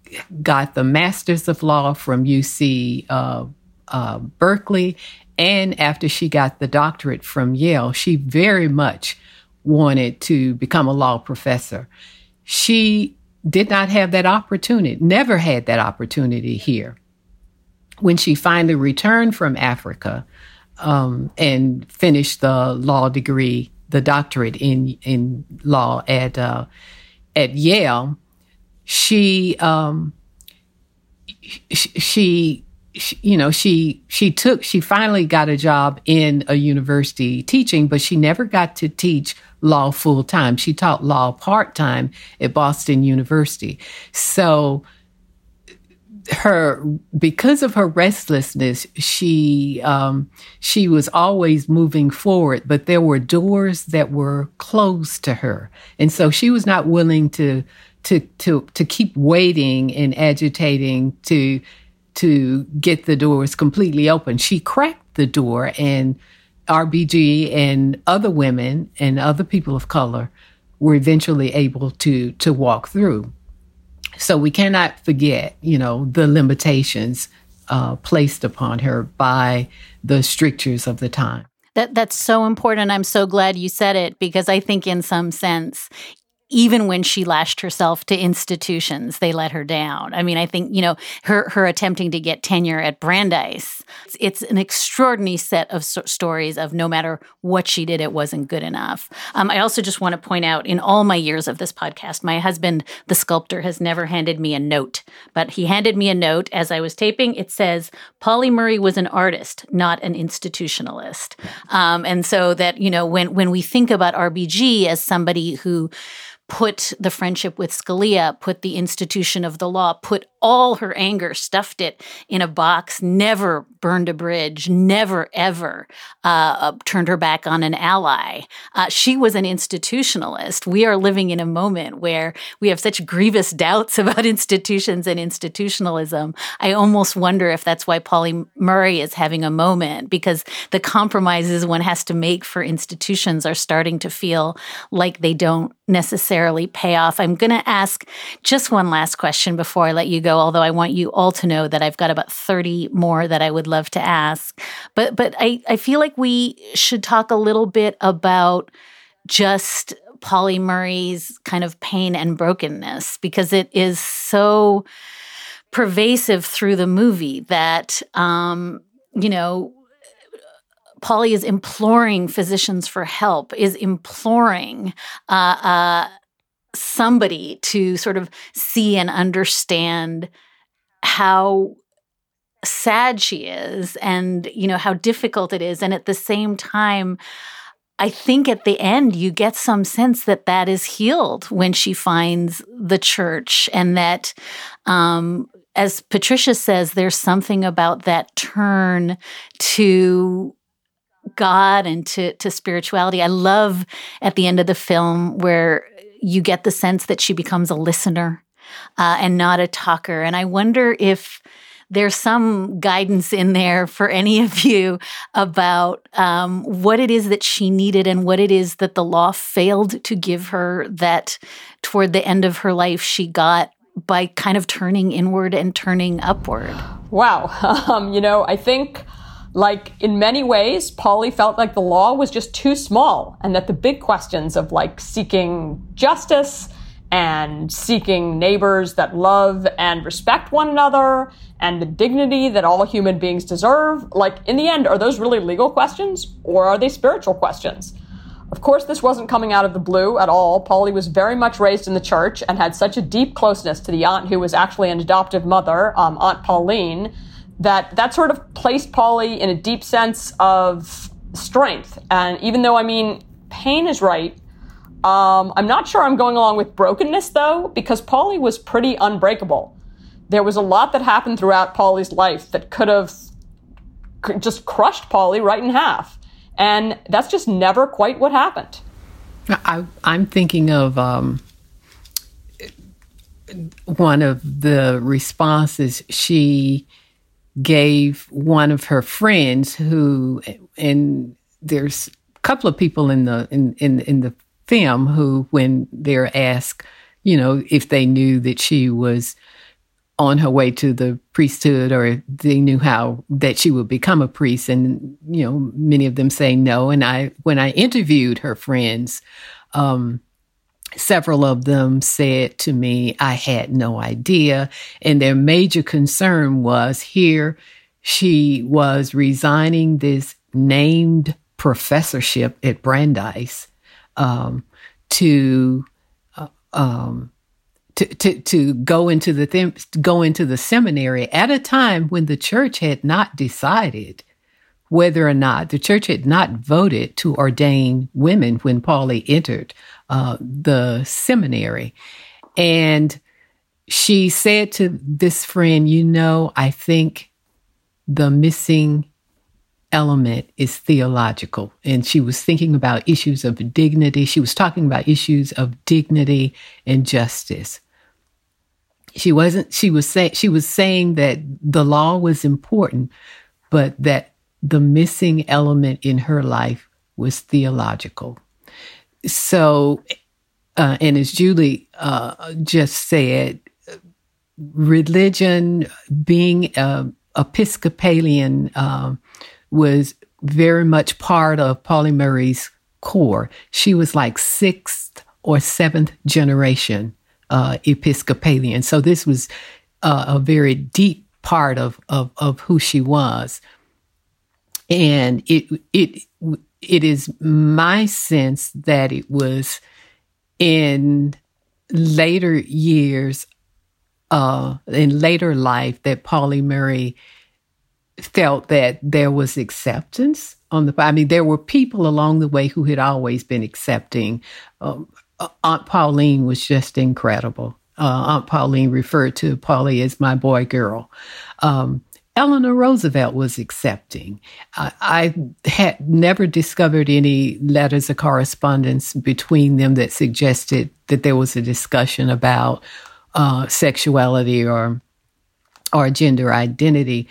got the Masters of Law from UC uh, uh, Berkeley, and after she got the doctorate from Yale, she very much wanted to become a law professor. She did not have that opportunity, never had that opportunity here when she finally returned from Africa um, and finished the law degree, the doctorate in in law at uh, at Yale, she, um, she, she you know she she took she finally got a job in a university teaching but she never got to teach law full time. She taught law part time at boston university. So her because of her restlessness she um she was always moving forward but there were doors that were closed to her. And so she was not willing to to to to keep waiting and agitating to to get the doors completely open. She cracked the door and RBG and other women and other people of color were eventually able to to walk through so we cannot forget, you know, the limitations uh, placed upon her by the strictures of the time. That that's so important. I'm so glad you said it because I think in some sense even when she lashed herself to institutions, they let her down. I mean, I think, you know, her, her attempting to get tenure at Brandeis, it's, it's an extraordinary set of so- stories of no matter what she did, it wasn't good enough. Um, I also just want to point out in all my years of this podcast, my husband, the sculptor, has never handed me a note, but he handed me a note as I was taping. It says, Pauli Murray was an artist, not an institutionalist. Um, and so that, you know, when, when we think about RBG as somebody who, put the friendship with Scalia, put the institution of the law, put all her anger, stuffed it in a box, never burned a bridge, never ever uh, turned her back on an ally. Uh, she was an institutionalist. We are living in a moment where we have such grievous doubts about institutions and institutionalism. I almost wonder if that's why Pauli Murray is having a moment because the compromises one has to make for institutions are starting to feel like they don't necessarily pay off. I'm going to ask just one last question before I let you go, although I want you all to know that I've got about 30 more that I would love to ask. But but I, I feel like we should talk a little bit about just Pauli Murray's kind of pain and brokenness because it is so pervasive through the movie that um, you know Pauli is imploring physicians for help, is imploring uh, uh, somebody to sort of see and understand how sad she is and you know how difficult it is and at the same time I think at the end you get some sense that that is healed when she finds the church and that um, as Patricia says there's something about that turn to God and to to spirituality. I love at the end of the film where you get the sense that she becomes a listener uh, and not a talker. And I wonder if there's some guidance in there for any of you about um, what it is that she needed and what it is that the law failed to give her that toward the end of her life she got by kind of turning inward and turning upward. Wow. Um, you know, I think like in many ways, Pauli felt like the law was just too small and that the big questions of like seeking justice and seeking neighbors that love and respect one another and the dignity that all human beings deserve, like in the end, are those really legal questions or are they spiritual questions? Of course, this wasn't coming out of the blue at all. Pauli was very much raised in the church and had such a deep closeness to the aunt who was actually an adoptive mother, um, Aunt Pauline, that that sort of placed Pauli in a deep sense of strength. And even though I mean pain is right, um, I'm not sure I'm going along with brokenness though, because Pauli was pretty unbreakable. There was a lot that happened throughout Pauli's life that could have just crushed Pauli right in half. And that's just never quite what happened. I, am thinking of um, one of the responses she gave one of her friends who, and there's a couple of people in the in in in the film who, when they're asked, you know, if they knew that she was on her way to the priesthood or they knew how that she would become a priest. And you know many of them say no. And i when i interviewed her friends um Several of them said to me, I had no idea. And their major concern was here she was resigning this named professorship at Brandeis um, to, uh, um, to, to, to go into the th- go into the seminary at a time when the church had not decided whether or not the church had not voted to ordain women when Pauli entered uh, the seminary. And she said to this friend, You know, I think the missing element is theological. And she was thinking about issues of dignity. She was talking about issues of dignity and justice. She wasn't, she was saying, she was saying that the law was important, but that the missing element in her life was theological. So, uh, and as Julie uh, just said, religion, being uh, Episcopalian, uh, was very much part of Pauli Murray's core. She was like sixth or seventh generation uh, Episcopalian. So this was uh, a very deep part of, of, of who she was. And it, it, it is my sense that it was in later years, uh, in later life, that Pauli Murray felt that there was acceptance on the. I mean, there were people along the way who had always been accepting. Um, uh, Aunt Pauline was just incredible. Uh, Aunt Pauline referred to Pauli as my boy girl. Um, Eleanor Roosevelt was accepting. I, I, had never discovered any letters of correspondence between them that suggested that there was a discussion about uh, sexuality or or gender identity.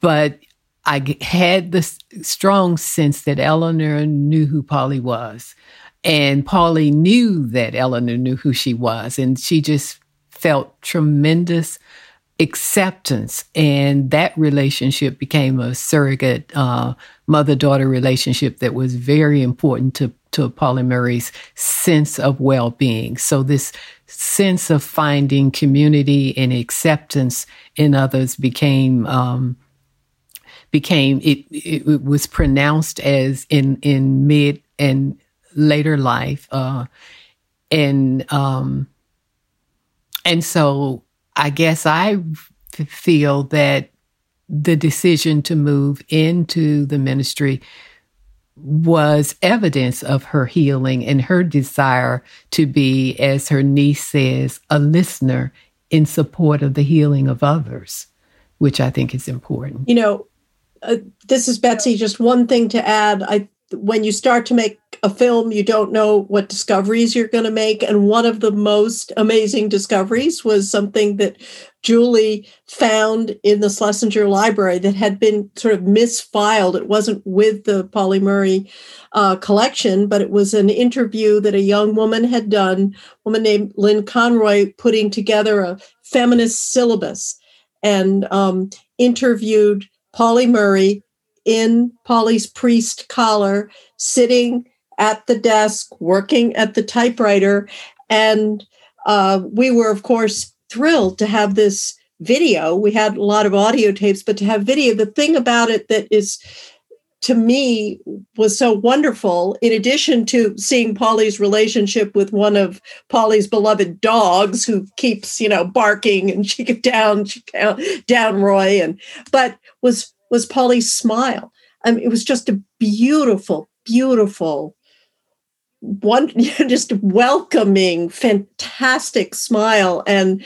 But I had the strong sense that Eleanor knew who Pauli was. And Pauli knew that Eleanor knew who she was. And she just felt tremendous acceptance. And that relationship became a surrogate uh, mother daughter relationship that was very important to, to Pauli Murray's sense of well being. So, this sense of finding community and acceptance in others became um, became it, it was pronounced as in in mid and later life uh and um and so i guess I feel that the decision to move into the ministry was evidence of her healing and her desire to be as her niece says a listener in support of the healing of others which i think is important you know uh, this is Betsy. Just one thing to add. I when you start to make a film, you don't know what discoveries you're going to make, and one of the most amazing discoveries was something that Julie found in the Schlesinger Library that had been sort of misfiled. It wasn't with the Pauli Murray uh, collection, but it was an interview that a young woman had done, a woman named Lynn Conroy, putting together a feminist syllabus and um, interviewed Pauli Murray in Pauli's priest collar, sitting at the desk, working at the typewriter. And uh, we were, of course, thrilled to have this video. We had a lot of audio tapes, but to have video, the thing about it that is to me was so wonderful in addition to seeing pauli's relationship with one of pauli's beloved dogs who keeps you know barking and she get down she down, down Roy and but was was Pauli's smile. I mean, it was just a beautiful, beautiful, one just welcoming, fantastic smile. And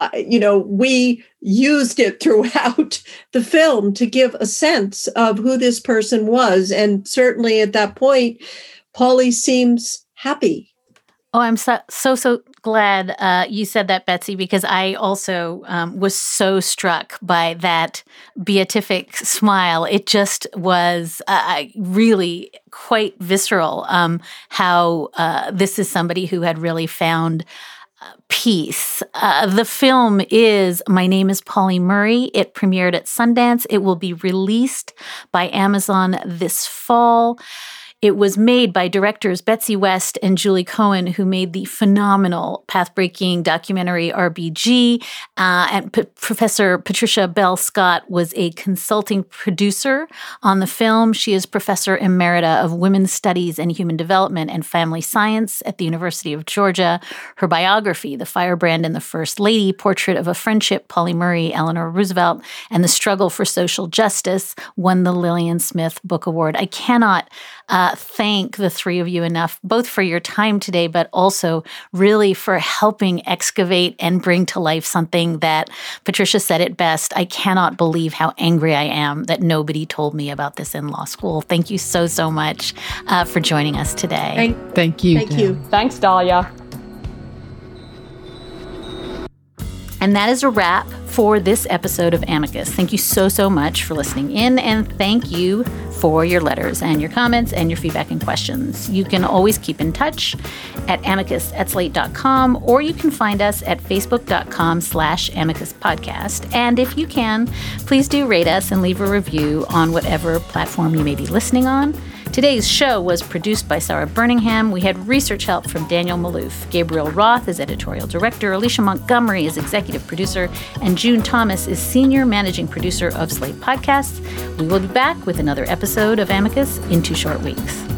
uh, you know, we used it throughout the film to give a sense of who this person was. And certainly at that point, pauli seems happy. Oh, I'm so so so glad uh, you said that, Betsy, because I also um, was so struck by that beatific smile. It just was uh, really quite visceral. Um, how uh, this is somebody who had really found uh, peace. Uh, the film is My Name is Pauli Murray. It premiered at Sundance. It will be released by Amazon this fall. It was made by directors Betsy West and Julie Cohen, who made the phenomenal path breaking documentary RBG. Uh, and P- Professor Patricia Bell Scott was a consulting producer on the film. She is Professor Emerita of Women's Studies and Human Development and Family Science at the University of Georgia. Her biography, The Firebrand and the First Lady Portrait of a Friendship, Pauli Murray, Eleanor Roosevelt, and the Struggle for Social Justice, won the Lillian Smith Book Award. I cannot. Uh, thank the three of you enough, both for your time today, but also really for helping excavate and bring to life something that Patricia said it best. I cannot believe how angry I am that nobody told me about this in law school. Thank you so, so much uh, for joining us today. Thank, Thank you. thank you. Thanks, Dahlia. And that is a wrap for this episode of Amicus. Thank you so, so much for listening in, and thank you for your letters and your comments and your feedback and questions. You can always keep in touch at amicus at slate.com, or you can find us at facebook.com slash amicus podcast. And if you can, please do rate us and leave a review on whatever platform you may be listening on. Today's show was produced by Sara Burningham. We had research help from Daniel Maloof. Gabriel Roth is editorial director. Alicia Montgomery is executive producer. And June Thomas is senior managing producer of Slate Podcasts. We will be back with another episode of Amicus in two short weeks.